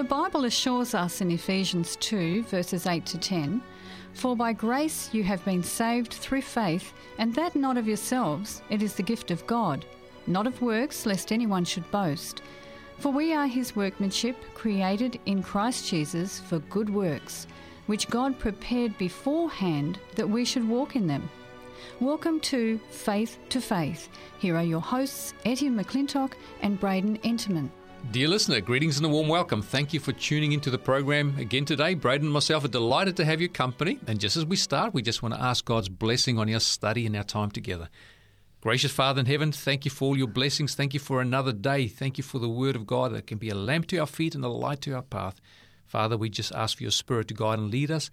The Bible assures us in Ephesians 2, verses 8 to 10 For by grace you have been saved through faith, and that not of yourselves, it is the gift of God, not of works, lest anyone should boast. For we are his workmanship, created in Christ Jesus for good works, which God prepared beforehand that we should walk in them. Welcome to Faith to Faith. Here are your hosts, Etienne McClintock and Braden Enterman. Dear listener, greetings and a warm welcome. Thank you for tuning into the program again today. Braden and myself are delighted to have your company. And just as we start, we just want to ask God's blessing on our study and our time together. Gracious Father in heaven, thank you for all your blessings. Thank you for another day. Thank you for the word of God that can be a lamp to our feet and a light to our path. Father, we just ask for your spirit to guide and lead us.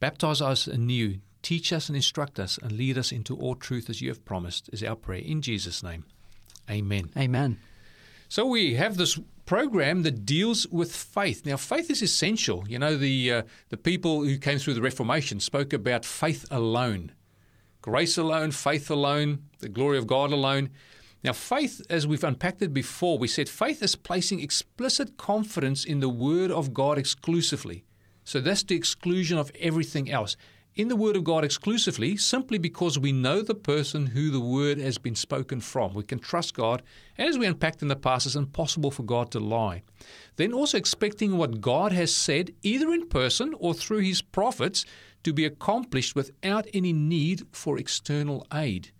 Baptize us anew. Teach us and instruct us and lead us into all truth as you have promised, is our prayer. In Jesus' name. Amen. Amen. So we have this program that deals with faith. Now, faith is essential. You know, the uh, the people who came through the Reformation spoke about faith alone, grace alone, faith alone, the glory of God alone. Now, faith, as we've unpacked it before, we said faith is placing explicit confidence in the Word of God exclusively. So that's the exclusion of everything else in the Word of God exclusively simply because we know the person who the Word has been spoken from. We can trust God, as we unpacked in the past, it's impossible for God to lie. Then also expecting what God has said, either in person or through His prophets, to be accomplished without any need for external aid.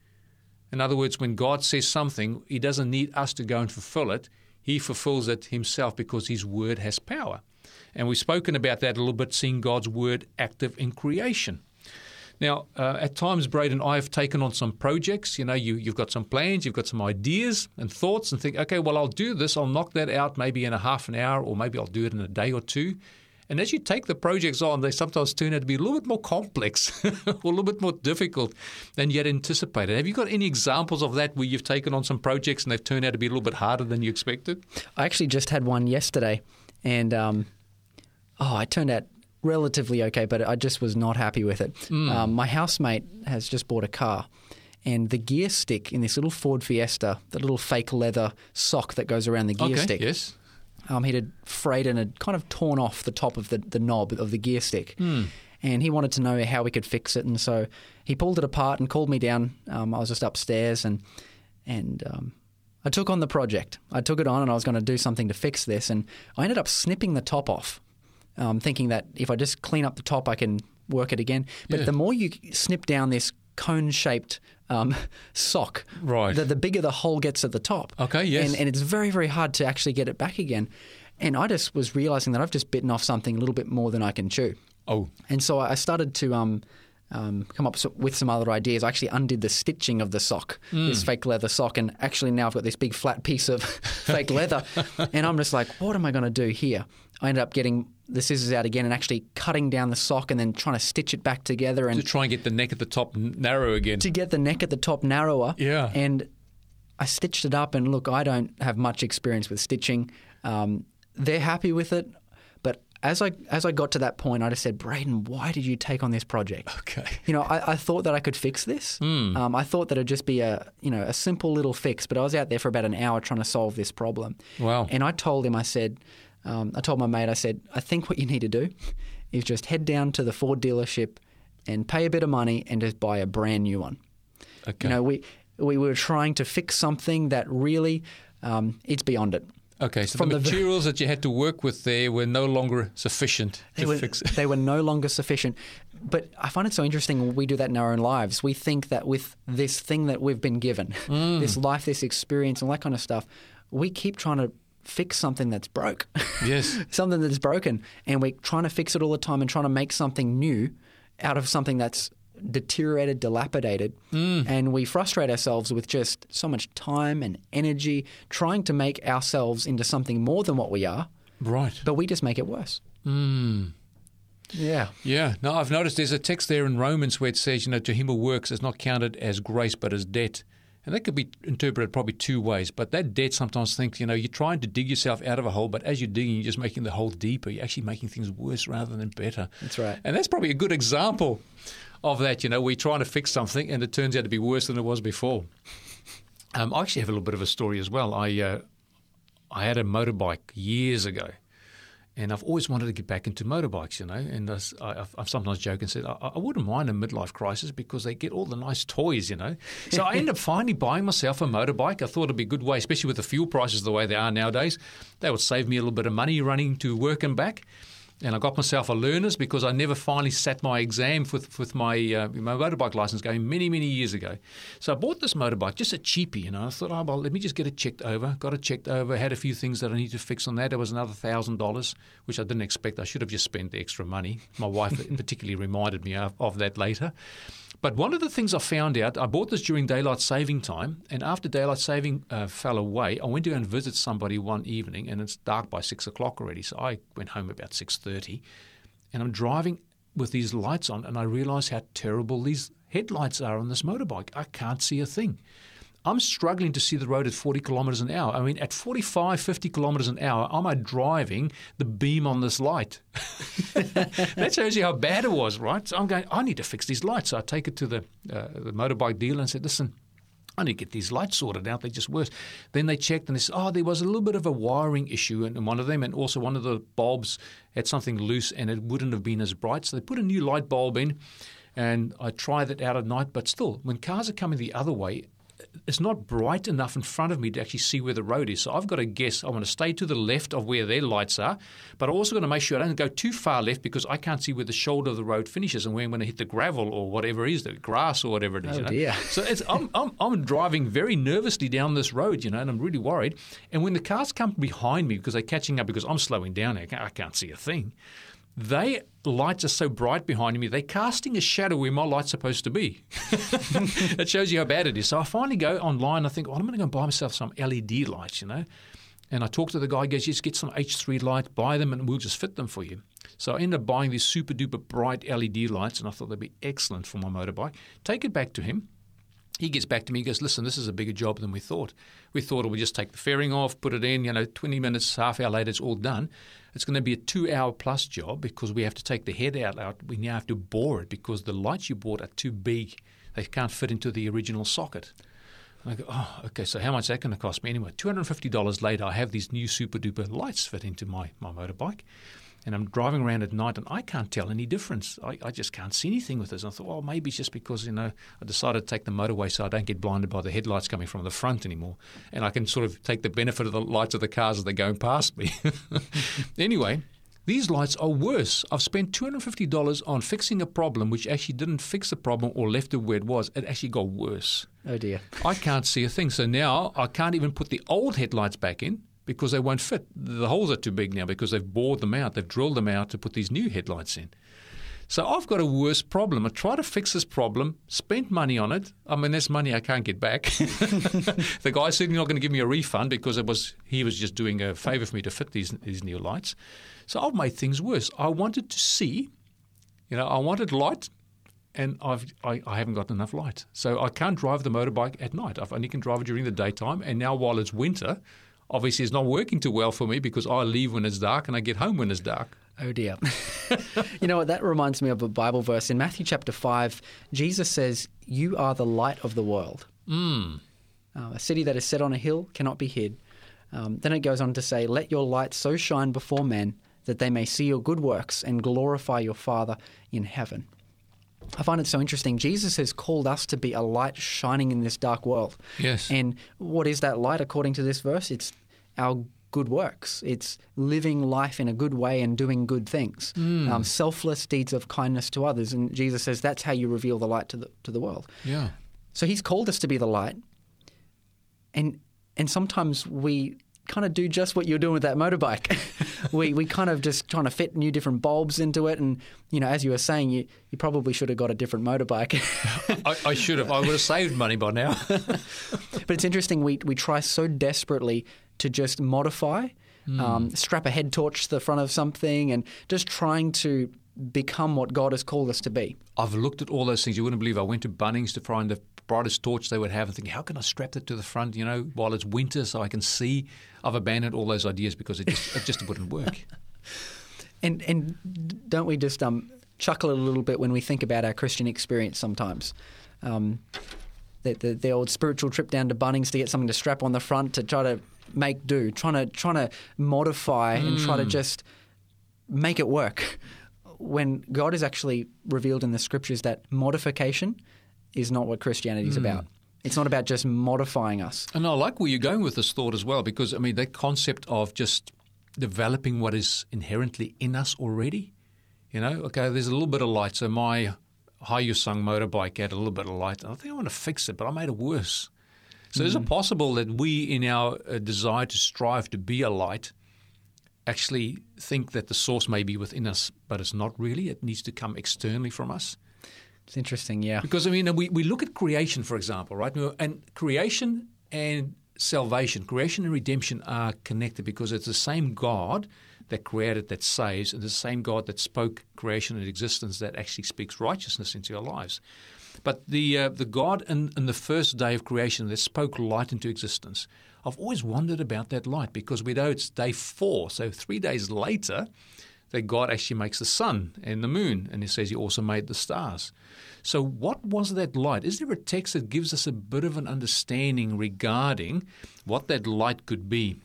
In other words, when God says something, He doesn't need us to go and fulfill it. He fulfills it Himself because His Word has power. And we've spoken about that a little bit, seeing God's Word active in creation. Now, uh, at times, Braden and I have taken on some projects. You know, you, you've got some plans, you've got some ideas and thoughts, and think, okay, well, I'll do this. I'll knock that out maybe in a half an hour, or maybe I'll do it in a day or two. And as you take the projects on, they sometimes turn out to be a little bit more complex a little bit more difficult than you had anticipated. Have you got any examples of that where you've taken on some projects and they've turned out to be a little bit harder than you expected? I actually just had one yesterday, and um, oh, it turned out relatively okay, but I just was not happy with it. Mm. Um, my housemate has just bought a car. And the gear stick in this little Ford Fiesta, the little fake leather sock that goes around the gear okay, stick, yes. Um, he'd frayed and had kind of torn off the top of the, the knob of the gear stick. Mm. And he wanted to know how we could fix it. And so he pulled it apart and called me down. Um, I was just upstairs and and um, I took on the project. I took it on and I was going to do something to fix this. And I ended up snipping the top off um, thinking that if I just clean up the top, I can work it again. But Yeah. the more you snip down this cone shaped um, sock, Right. the, the bigger the hole gets at the top. Okay, yes. And, and it's very, very hard to actually get it back again. And I just was realizing that I've just bitten off something a little bit more than I can chew. Oh, And so I started to um, um, come up with some other ideas. I actually undid the stitching of the sock, Hmm. this fake leather sock, and actually now I've got this big flat piece of fake leather. And I'm just like, what am I going to do here? I ended up getting the scissors out again and actually cutting down the sock and then trying to stitch it back together and to try and get the neck at the top narrow again. to get the neck at the top narrower. Yeah. And I stitched it up, and look, I don't have much experience with stitching. Um, they're happy with it, but as I as I got to that point, I just said, Braden, why did you take on this project? Okay. You know, I, I thought that I could fix this. Hmm. Um, I thought that it'd just be a you know a simple little fix, but I was out there for about an hour trying to solve this problem. Wow. And I told him, I said, um, I told my mate, I said, I think what you need to do is just head down to the Ford dealership and pay a bit of money and just buy a brand new one. Okay. You know, we we were trying to fix something that really um, it's beyond it. Okay, so From the the- materials that you had to work with there were no longer sufficient to were, fix it. they were no longer sufficient. But I find it so interesting when we do that in our own lives. We think that with this thing that we've been given, Mm. this life, this experience, and all that kind of stuff, we keep trying to fix something that's broke. Yes. something that's broken. And we're trying to fix it all the time and trying to make something new out of something that's deteriorated, dilapidated. Mm. And we frustrate ourselves with just so much time and energy trying to make ourselves into something more than what we are, Right. but we just make it worse. Mm. Yeah. Yeah. No, I've noticed there's a text there in Romans where it says, you know, to him who works is not counted as grace but as debt. And that could be interpreted probably two ways. But that debt sometimes thinks, you know, you're trying to dig yourself out of a hole, but as you're digging, you're just making the hole deeper. You're actually making things worse rather than better. That's right. And that's probably a good example of that. You know, we're trying to fix something and it turns out to be worse than it was before. Um, I actually have a little bit of a story as well. I uh, I had a motorbike years ago, and I've always wanted to get back into motorbikes. You know, and I, I've, I've sometimes joked and said I, I wouldn't mind a midlife crisis because they get all the nice toys. You know, so I ended up finally buying myself a motorbike. I thought it'd be a good way, especially with the fuel prices the way they are nowadays. That would save me a little bit of money running to work and back and I got myself a learner's because I never finally sat my exam with with my uh, my motorbike license going many many years ago. So I bought this motorbike, just a cheapie, know. I thought, oh well, let me just get it checked over. Got it checked over. Had a few things that I need to fix on that. There was another thousand dollars, which I didn't expect. I should have just spent the extra money. My wife particularly reminded me of, of that later. But one of the things I found out, I bought this during daylight saving time, and after daylight saving uh, fell away, I went to go and visit somebody one evening, and it's dark by six o'clock already. So I went home about six thirty, and I'm driving with these lights on, and I realise how terrible these headlights are on this motorbike. I can't see a thing. I'm struggling to see the road at 40 kilometres an hour. I mean, at 45, 50 kilometres an hour, am I driving the beam on this light? that shows you how bad it was, right? So I'm going, I need to fix these lights. So I take it to the, uh, the motorbike dealer and said, listen, I need to get these lights sorted out. They're just worse. Then they checked and they said, oh, there was a little bit of a wiring issue in one of them, and also one of the bulbs had something loose and it wouldn't have been as bright. So they put a new light bulb in, and I tried it out at night. But still, when cars are coming the other way, it's not bright enough in front of me to actually see where the road is. So I've got to guess. I want to stay to the left of where their lights are, but I also got to make sure I don't go too far left because I can't see where the shoulder of the road finishes and where I'm going to hit the gravel or whatever it is, the grass or whatever it is. Oh, you know? dear. So it's, I'm, I'm, I'm driving very nervously down this road, you know, and I'm really worried. And when the cars come behind me because they're catching up because I'm slowing down, I can't, I can't see a thing. They lights are so bright behind me, they're casting a shadow where my light's supposed to be. that shows you how bad it is. So I finally go online. I think, well, I'm going to go and buy myself some LED lights, you know. And I talk to the guy. He goes, just get some H3 lights, buy them, and we'll just fit them for you. So I ended up buying these super duper bright LED lights, and I thought they'd be excellent for my motorbike. Take it back to him. He gets back to me. He goes, "Listen, this is a bigger job than we thought. We thought we would just take the fairing off, put it in. You know, 20 minutes, half hour later, it's all done. It's going to be a two-hour plus job because we have to take the head out. out. We now have to bore it because the lights you bought are too big. They can't fit into the original socket." And I go, oh, okay, so how much is that going to cost me? Anyway, $250 later, I have these new super duper lights fit into my, my motorbike. And I'm driving around at night and I can't tell any difference. I, I just can't see anything with this. And I thought, well, maybe it's just because, you know, I decided to take the motorway so I don't get blinded by the headlights coming from the front anymore. And I can sort of take the benefit of the lights of the cars as they're going past me. anyway, these lights are worse. I've spent $250 on fixing a problem which actually didn't fix the problem or left it where it was. It actually got worse. Oh dear. I can't see a thing. So now I can't even put the old headlights back in because they won't fit. The holes are too big now because they've bored them out. They've drilled them out to put these new headlights in. So I've got a worse problem. I try to fix this problem, spent money on it. I mean, that's money I can't get back. the guy's certainly not going to give me a refund because it was he was just doing a favour for me to fit these these new lights. So I've made things worse. I wanted to see, you know, I wanted light, and I've I, I haven't got enough light. So I can't drive the motorbike at night. I only can drive it during the daytime. And now while it's winter, obviously it's not working too well for me because I leave when it's dark and I get home when it's dark. Oh dear. you know what? That reminds me of a Bible verse. In Matthew chapter 5, Jesus says, You are the light of the world. Mm. Uh, a city that is set on a hill cannot be hid. Um, then it goes on to say, Let your light so shine before men that they may see your good works and glorify your Father in heaven. I find it so interesting. Jesus has called us to be a light shining in this dark world. Yes. And what is that light according to this verse? It's our good works. It's living life in a good way and doing good things, um, selfless deeds of kindness to others. And Jesus says that's how you reveal the light to the to the world. Yeah. So He's called us to be the light, and and sometimes we kind of do just what you're doing with that motorbike. we we kind of just trying to fit new different bulbs into it, and you know, as you were saying, you you probably should have got a different motorbike. I, I should have. I would have saved money by now. but it's interesting. We we try so desperately to just modify, um, strap a head torch to the front of something, and just trying to become what God has called us to be. I've looked at all those things. You wouldn't believe. I went to Bunnings to find the brightest torch they would have, and think, how can I strap it to the front? You know, while it's winter, so I can see. I've abandoned all those ideas because it just it just wouldn't work. And and don't we just um, chuckle a little bit when we think about our Christian experience sometimes? Um, the, the, the old spiritual trip down to Bunnings to get something to strap on the front to try to make do, trying to trying to modify and try to mm. just make it work. When God is actually revealed in the scriptures that modification is not what Christianity is mm. about. It's not about just modifying us. And I like where you're going with this thought as well, because I mean that concept of just developing what is inherently in us already. You know, okay, there's a little bit of light. So my Hyosung motorbike had a little bit of light. I think I want to fix it, but I made it worse. So is it possible that we, in our uh, desire to strive to be a light, actually think that the source may be within us, but it's not really? It needs to come externally from us. It's interesting, yeah. Because I mean, we, we look at creation, for example, right? And creation and salvation, creation and redemption are connected because it's the same God that created, that saves, and the same God that spoke creation and existence that actually speaks righteousness into our lives. But the uh, the God in, in the first day of creation that spoke light into existence, I've always wondered about that light because we know it's day four, so three days later, that God actually makes the sun and the moon, and He says He also made the stars. So, what was that light? Is there a text that gives us a bit of an understanding regarding what that light could be?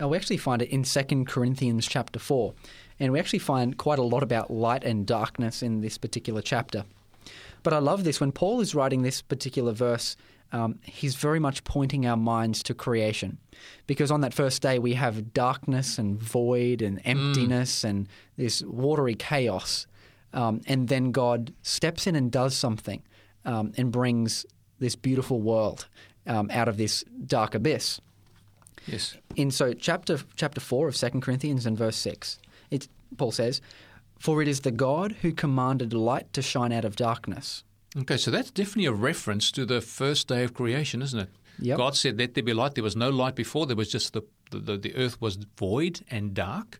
Uh, we actually find it in 2 Corinthians chapter 4. And we actually find quite a lot about light and darkness in this particular chapter. But I love this. When Paul is writing this particular verse, um, he's very much pointing our minds to creation. Because on that first day, we have darkness and void and emptiness and this watery chaos. Um, and then God steps in and does something um, and brings this beautiful world um, out of this dark abyss. Yes. In so chapter chapter four of Second Corinthians and verse six, it Paul says, "For it is the God who commanded light to shine out of darkness." Okay, so that's definitely a reference to the first day of creation, isn't it? Yep. God said, Let there be light. There was no light before. There was just the, the, the earth was void and dark.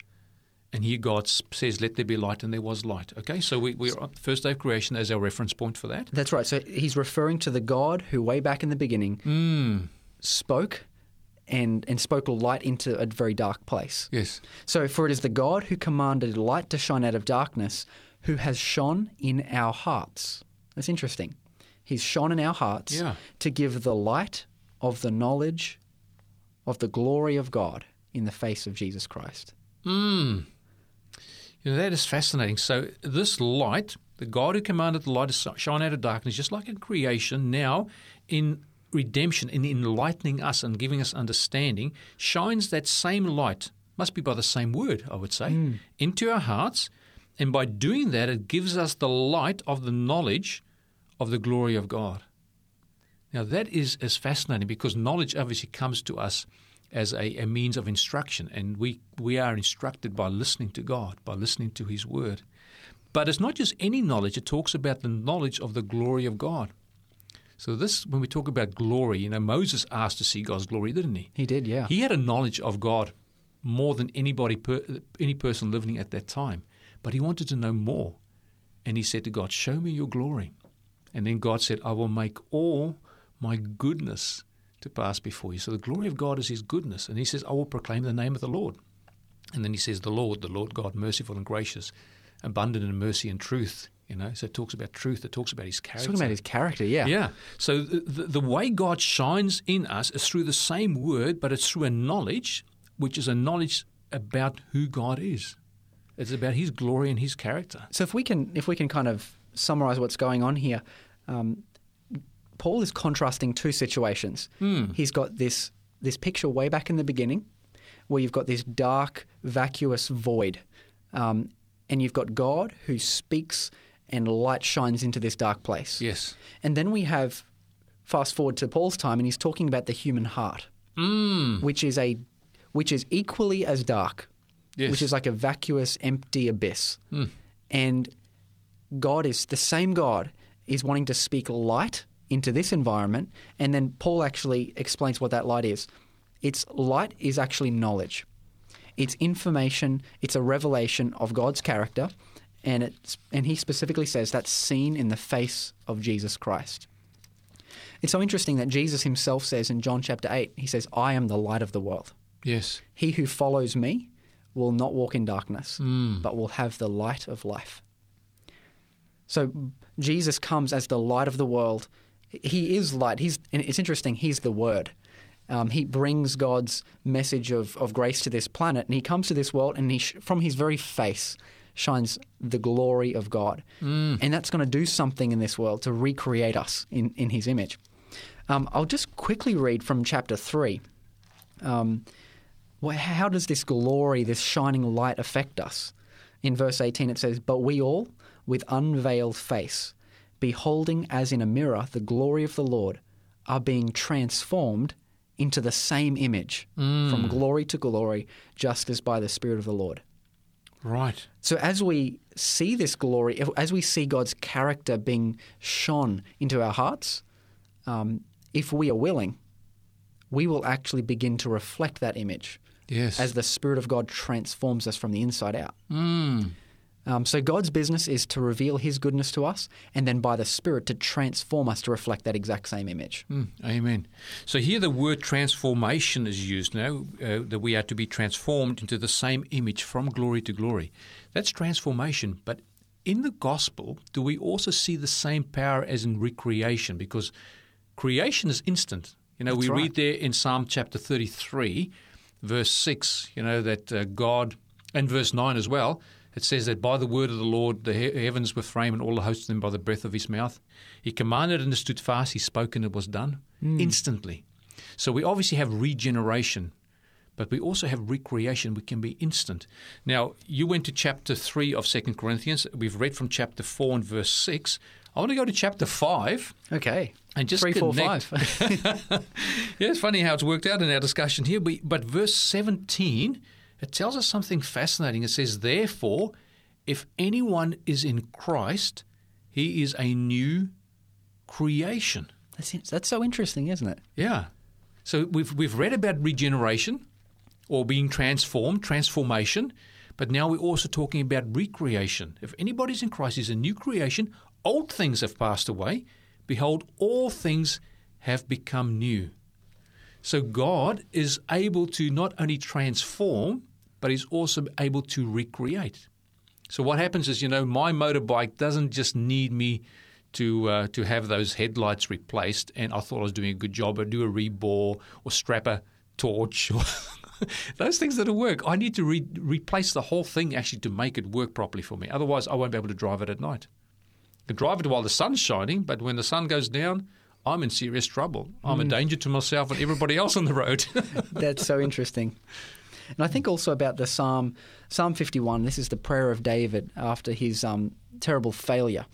And here God says, Let there be light, and there was light. Okay, so we, we're on the first day of creation as our reference point for that. That's right. So he's referring to the God who, way back in the beginning, Mm. spoke and and spoke light into a very dark place. Yes. So, for it is the God who commanded light to shine out of darkness, who has shone in our hearts. That's interesting. He's shone in our hearts Yeah. to give the light of the knowledge of the glory of God in the face of Jesus Christ. Mm. You know, that is fascinating. So, this light, the God who commanded the light to shine out of darkness, just like in creation, now in redemption, in enlightening us and giving us understanding, shines that same light, must be by the same word, I would say, hmm. into our hearts. And by doing that, it gives us the light of the knowledge of the glory of God. Now, that is, is fascinating because knowledge obviously comes to us as a, a means of instruction, and we, we are instructed by listening to God, by listening to His Word. But it's not just any knowledge, it talks about the knowledge of the glory of God. So, this, when we talk about glory, you know, Moses asked to see God's glory, didn't he? He did, yeah. He had a knowledge of God more than anybody, per, any person living at that time. But he wanted to know more. And he said to God, Show me your glory. And then God said, I will make all my goodness to pass before you. So the glory of God is his goodness. And he says, I will proclaim the name of the Lord. And then he says, The Lord, the Lord God, merciful and gracious, abundant in mercy and truth. You know, so it talks about truth, it talks about his character. talking about his character, yeah. Yeah. So the, the, the way God shines in us is through the same word, but it's through a knowledge, which is a knowledge about who God is. It's about His glory and His character. So if we can if we can kind of summarize what's going on here, um, Paul is contrasting two situations. He's got this this picture way back in the beginning where you've got this dark, vacuous void. Um, and you've got God who speaks and light shines into this dark place. Yes. And then we have fast forward to Paul's time, and he's talking about the human heart, Mm. which is a which is equally as dark, Yes. which is like a vacuous, empty abyss. And God is the same God is wanting to speak light into this environment, and then Paul actually explains what that light is. It's light is actually knowledge. It's information. It's a revelation of God's character, and it's and he specifically says that's seen in the face of Jesus Christ. It's so interesting that Jesus himself says in John chapter 8, he says, I am the light of the world. Yes. He who follows me will not walk in darkness, but will have the light of life. So Jesus comes as the light of the world. He is light. He's, and it's interesting, he's the Word. Um, he brings God's message of, of grace to this planet, and he comes to this world, and he sh- from his very face shines the glory of God. And that's going to do something in this world to recreate us in, in his image. Um, I'll just quickly read from chapter 3. Um, how does this glory, this shining light affect us? In verse 18, it says, But we all, with unveiled face, beholding as in a mirror the glory of the Lord, are being transformed into the same image from glory to glory, just as by the Spirit of the Lord. Right. So as we see this glory, as we see God's character being shone into our hearts, um, if we are willing, we will actually begin to reflect that image Yes. as the Spirit of God transforms us from the inside out. Mm. Um, so God's business is to reveal His goodness to us, and then by the Spirit to transform us to reflect that exact same image. Mm, amen. So here the word transformation is used now, uh, that we are to be transformed into the same image from glory to glory. That's transformation. But in the gospel, do we also see the same power as in recreation? Because creation is instant. You know, That's we right. read there in Psalm chapter 33, verse 6, you know, that uh, God, and verse 9 as well, it says that by the word of the Lord the he- heavens were framed and all the hosts of them by the breath of his mouth. He commanded and it stood fast. He spoke and it was done hmm. instantly. So we obviously have regeneration, but we also have recreation. We can be instant. Now, you went to chapter 3 of 2 Corinthians. We've read from chapter 4 and verse 6. I want to go to chapter 5 Okay. and just Three, four, five. yeah, it's funny how it's worked out in our discussion here. But, but verse 17, it tells us something fascinating. It says, Therefore, if anyone is in Christ, he is a new creation. that's, that's so interesting, isn't it? Yeah. So we've, we've read about regeneration or being transformed, transformation, but now we're also talking about recreation. If anybody's in Christ, he's a new creation. Old things have passed away. Behold, all things have become new. So God is able to not only transform, but he's also able to recreate. So what happens is, you know, my motorbike doesn't just need me to uh, to have those headlights replaced, and I thought I was doing a good job, or do a rebore or strap a torch or those things that will work. I need to re- replace the whole thing actually to make it work properly for me. Otherwise, I won't be able to drive it at night. I can drive it while the sun's shining, but when the sun goes down, I'm in serious trouble. I'm a danger to myself and everybody else on the road. That's so interesting. And I think also about the Psalm, Psalm 51. This is the prayer of David after his um, terrible failure.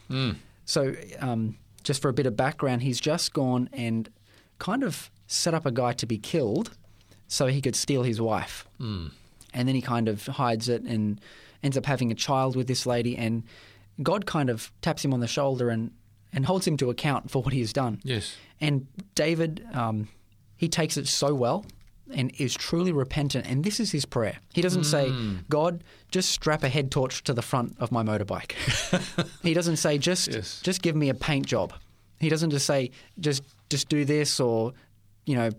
So, um, just for a bit of background, he's just gone and kind of set up a guy to be killed so he could steal his wife. And then he kind of hides it and ends up having a child with this lady. And God kind of taps him on the shoulder and, and holds him to account for what he has done. yes. And David, um, he takes it so well and is truly repentant. And this is his prayer. He doesn't say, mm. God, just strap a head torch to the front of my motorbike. he doesn't say, just, Yes. just give me a paint job. He doesn't just say, just, just do this or, you know,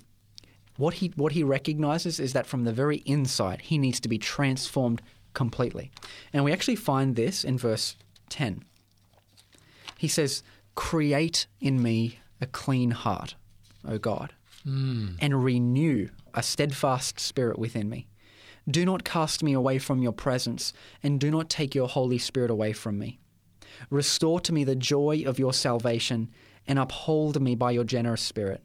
what he, what he recognizes is that from the very inside, he needs to be transformed completely. And we actually find this in verse 10. He says, Create in me a clean heart, O God, mm. and renew a steadfast spirit within me. Do not cast me away from your presence, and do not take your Holy Spirit away from me. Restore to me the joy of your salvation, and uphold me by your generous spirit.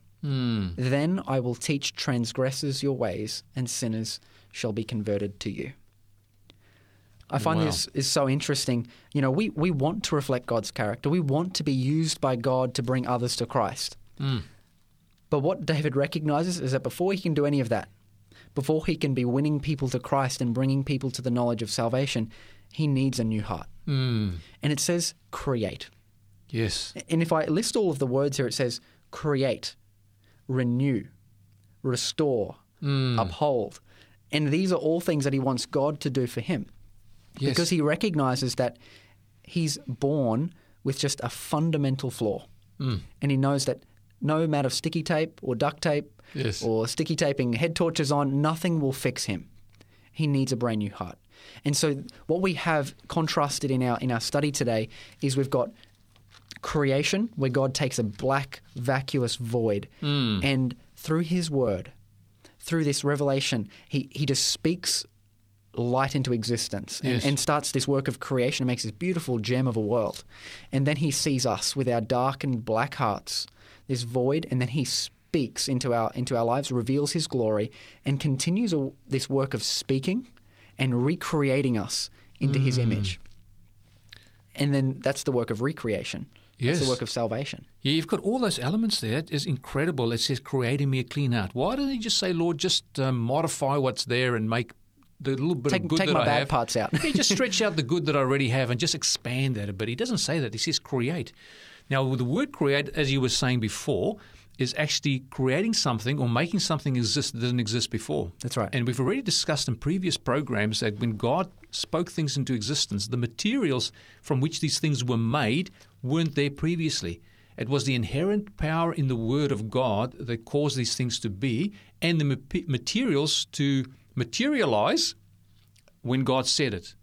Then I will teach transgressors your ways, and sinners shall be converted to you. I find Wow. this is so interesting. You know, we, we want to reflect God's character. We want to be used by God to bring others to Christ. Mm. But what David recognizes is that before he can do any of that, before he can be winning people to Christ and bringing people to the knowledge of salvation, he needs a new heart. Mm. And it says create. Yes. And if I list all of the words here, it says create, renew, restore, Mm. uphold. And these are all things that he wants God to do for him. Yes. Because he recognizes that he's born with just a fundamental flaw. Mm. And he knows that no amount of sticky tape or duct tape Yes. or sticky taping head torches on, nothing will fix him. He needs a brand new heart. And so what we have contrasted in our in our study today is we've got creation where God takes a black vacuous void hmm. and through his word through this revelation he he just speaks light into existence and, Yes. and starts this work of creation and makes this beautiful gem of a world and then he sees us with our dark and black hearts this void and then he speaks into our into our lives reveals his glory and continues a, this work of speaking and recreating us into his image and then that's the work of recreation it's Yes. the work of salvation Yeah, you've got all those elements there. It is incredible. It says, creating me a clean heart. Why don't you just say, Lord, just um, modify what's there and make the little bit take, of good take that my I bad have? parts out yeah, just stretch out the good that I already have and just expand that a bit. He doesn't say that. He says create. Now, the word create, as you were saying before, is actually creating something or making something exist that didn't exist before. That's right. And we've already discussed in previous programs that when God spoke things into existence, the materials from which these things were made weren't there previously. It was the inherent power in the Word of God that caused these things to be, and the materials to materialize when God said it.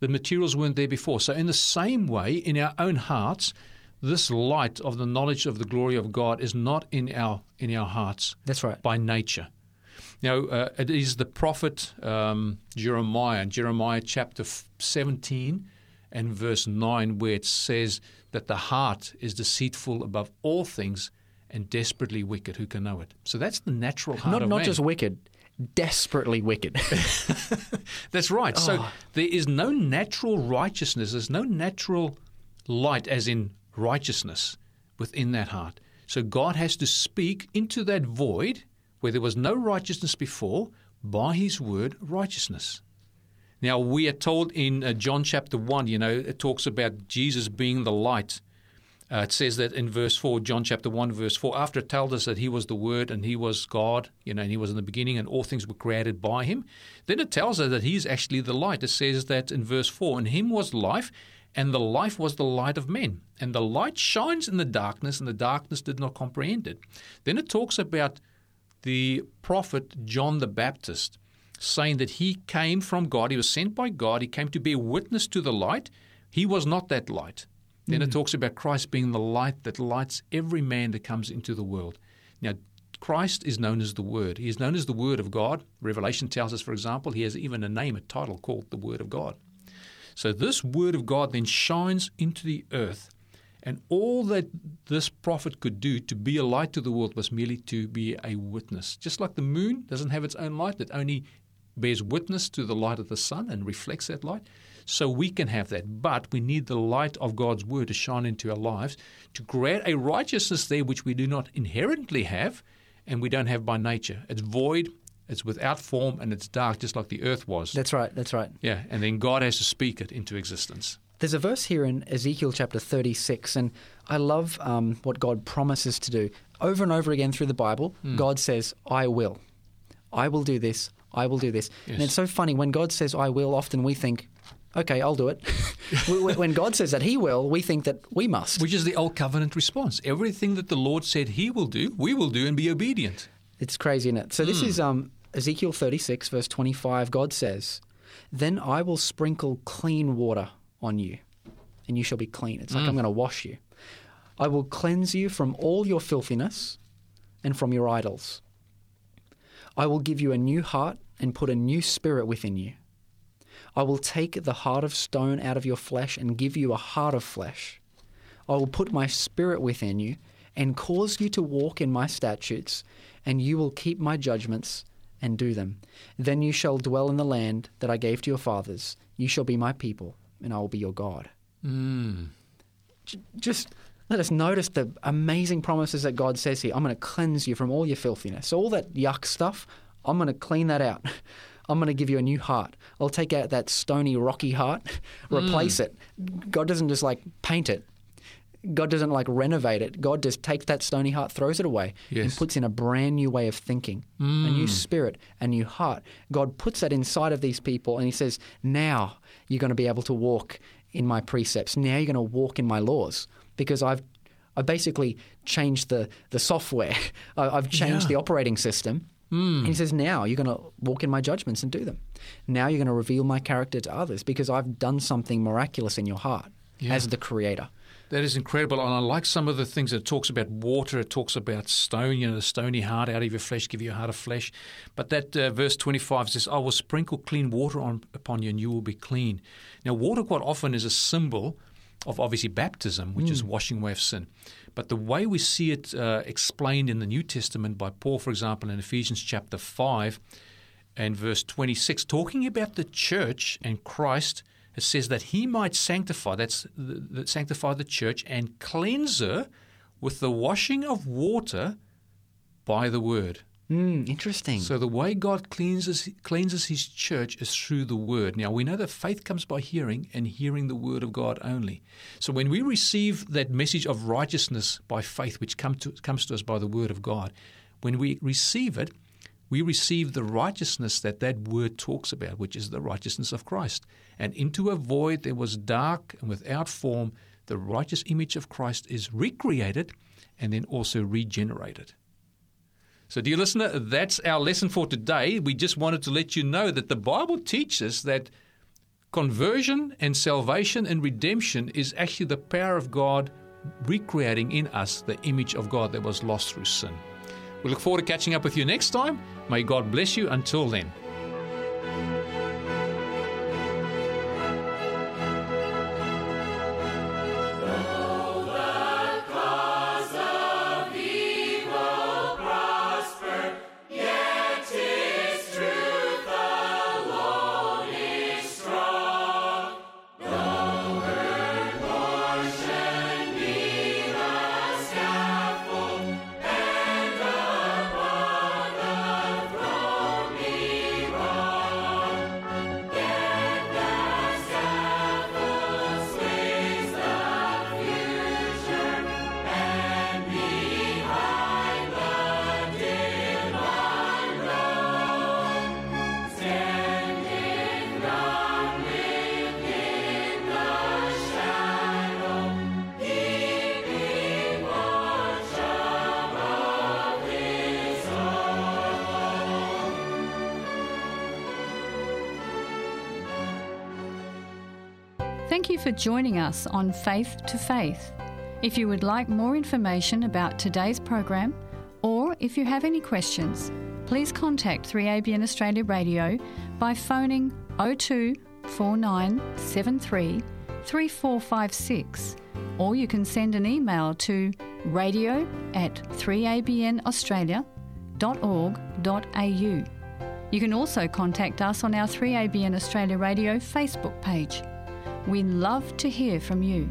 The materials weren't there before. So, in the same way, in our own hearts, this light of the knowledge of the glory of God is not in our in our hearts that's right by nature. Now, uh, it is the prophet um, Jeremiah, Jeremiah chapter 17 and verse 9, where it says that the heart is deceitful above all things and desperately wicked. Who can know it? So that's the natural heart not of not man. just wicked desperately wicked That's right. So Oh. there is no natural righteousness. There's no natural light, as in righteousness, within that heart. So God has to speak into that void where there was no righteousness before by His word, righteousness. Now, we are told in uh, John chapter 1, you know, it talks about Jesus being the light. Uh, it says that in verse 4, John chapter 1, verse 4, after it tells us that he was the Word and he was God, you know, and he was in the beginning and all things were created by him, then it tells us that he's actually the light. It says that in verse 4, in him was life, and the life was the light of men. And the light shines in the darkness, and the darkness did not comprehend it. Then it talks about the prophet John the Baptist, saying that he came from God, he was sent by God, he came to be a witness to the light. He was not that light. Then it hmm. talks about Christ being the light that lights every man that comes into the world. Now, Christ is known as the Word. He is known as the Word of God. Revelation tells us, for example, he has even a name, a title called the Word of God. So this Word of God then shines into the earth. And all that this prophet could do to be a light to the world was merely to be a witness. Just like the moon doesn't have its own light, it only bears witness to the light of the sun and reflects that light. So we can have that. But we need the light of God's word to shine into our lives to create a righteousness there which we do not inherently have and we don't have by nature. It's void, it's without form, and it's dark, just like the earth was. that's right that's right yeah, and then God has to speak it into existence. There's a verse here in Ezekiel chapter 36, and I love um, what God promises to do. Over and over again through the Bible, Hmm. God says, I will. I will do this. I will do this. And it's so funny. When God says, I will, often we think, okay, I'll do it. When- God says that He will, we think that we must. Which is the old covenant response. Everything that the Lord said he will do, we will do and be obedient. It's crazy, isn't it? So Hmm. this is um, Ezekiel 36, verse 25. God says, Then I will sprinkle clean water on you, and you shall be clean. It's like mm. I'm going to wash you. I will cleanse you from all your filthiness and from your idols. I will give you a new heart and put a new spirit within you. I will take the heart of stone out of your flesh and give you a heart of flesh. I will put my spirit within you and cause you to walk in my statutes, and you will keep my judgments and do them. Then you shall dwell in the land that I gave to your fathers. You shall be my people, and I will be your God. Mm. Just let us notice the amazing promises that God says here. I'm going to cleanse you from all your filthiness, all that yuck stuff. I'm going to clean that out. I'm going to give you a new heart. I'll take out that stony, rocky heart, replace it. God doesn't just like paint it. God doesn't like renovate it. God just takes that stony heart, throws it away, and puts in a brand new way of thinking, a new mm. spirit, a new heart. God puts that inside of these people, and He says, "Now you're going to be able to walk in my precepts. Now you're going to walk in my laws, because I've, I basically changed the the software. I- I've changed Yeah. the operating system." And he mm. says, Now you're going to walk in my judgments and do them. Now you're going to reveal my character to others because I've done something miraculous in your heart Yeah. as the creator. That is incredible. And I like some of the things that it talks about water, it talks about stone, you know, the stony heart out of your flesh, give you a heart of flesh. But that uh, verse 25 says, I will sprinkle clean water on, upon you and you will be clean. Now, water quite often is a symbol of obviously baptism, which is washing away of sin. But the way we see it uh, explained in the New Testament by Paul, for example, in Ephesians chapter 5 and verse 26, talking about the church and Christ, it says that he might sanctify, that's the, the, sanctify the church and cleanse her with the washing of water by the word. Mm, interesting. So the way God cleanses cleanses His church is through the Word. Now we know that faith comes by hearing, and hearing the Word of God only. So when we receive that message of righteousness by faith, which come to, comes to us by the Word of God, when we receive it, we receive the righteousness that that Word talks about, which is the righteousness of Christ. And into a void that was dark and without form, the righteous image of Christ is recreated, and then also regenerated. So, dear listener, that's our lesson for today. We just wanted to let you know that the Bible teaches that conversion and salvation and redemption is actually the power of God recreating in us the image of God that was lost through sin. We look forward to catching up with you next time. May God bless you until then. Thank you for joining us on Faith to Faith. If you would like more information about today's program, or if you have any questions, please contact 3ABN Australia Radio by phoning 02 4973 3456, or you can send an email to radio at 3abnaustralia.org.au. You can also contact us on our 3ABN Australia Radio Facebook page. We love to hear from you.